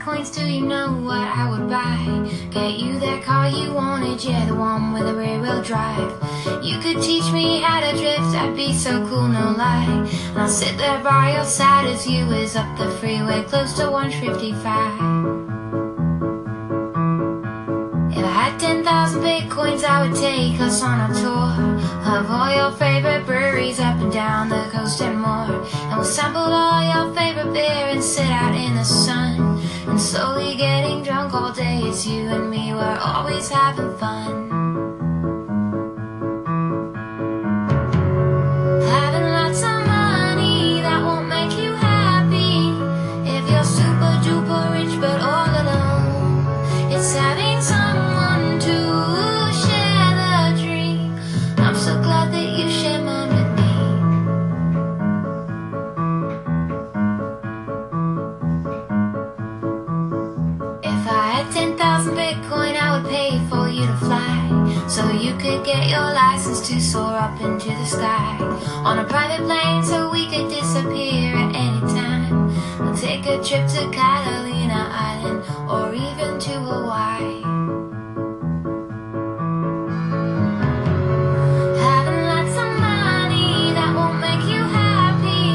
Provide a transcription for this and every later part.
coins, do you know what I would buy? Get you that car you wanted, yeah, the one with a rear wheel drive. You could teach me how to drift, I'd be so cool, no lie. And I'll sit there by your side as you whiz up the freeway close to 155. If I had 10,000 bitcoins, I would take us on a tour of all your favorite breweries up and down the coast and more. And we'll sample all your favorite beer and sit out in the sun. Slowly getting drunk all day, it's you and me, we're always having fun. Bitcoin, I would pay for you to fly. So you could get your license to soar up into the sky. On a private plane, so we could disappear at any time. We'll take a trip to Catalina Island or even to Hawaii. Having lots of money that won't make you happy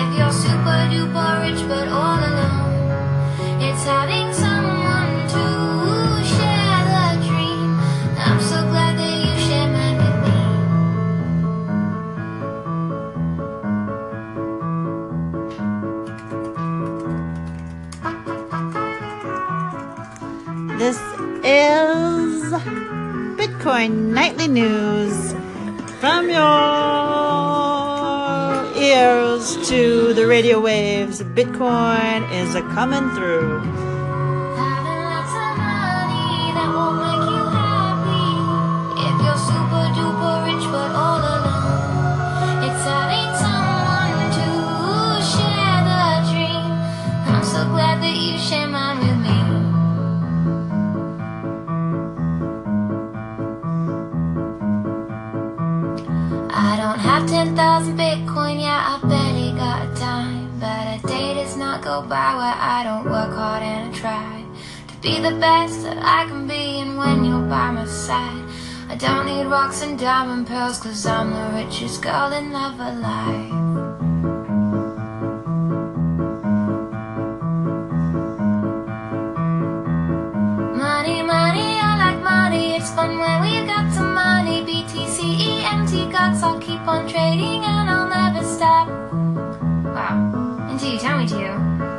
if you're super duper rich but This is Bitcoin Nightly News from your ears to the radio waves. Bitcoin is a coming through. I don't have 10,000 Bitcoin, yeah, I barely got a dime. But a day does not go by where I don't work hard and I try to be the best that I can be. And when you're by my side, I don't need rocks and diamond pearls, cause I'm the richest girl in love alive. Money, money, I like money. It's fun when we I'll keep on trading and I'll never stop. Wow. Until you tell me to.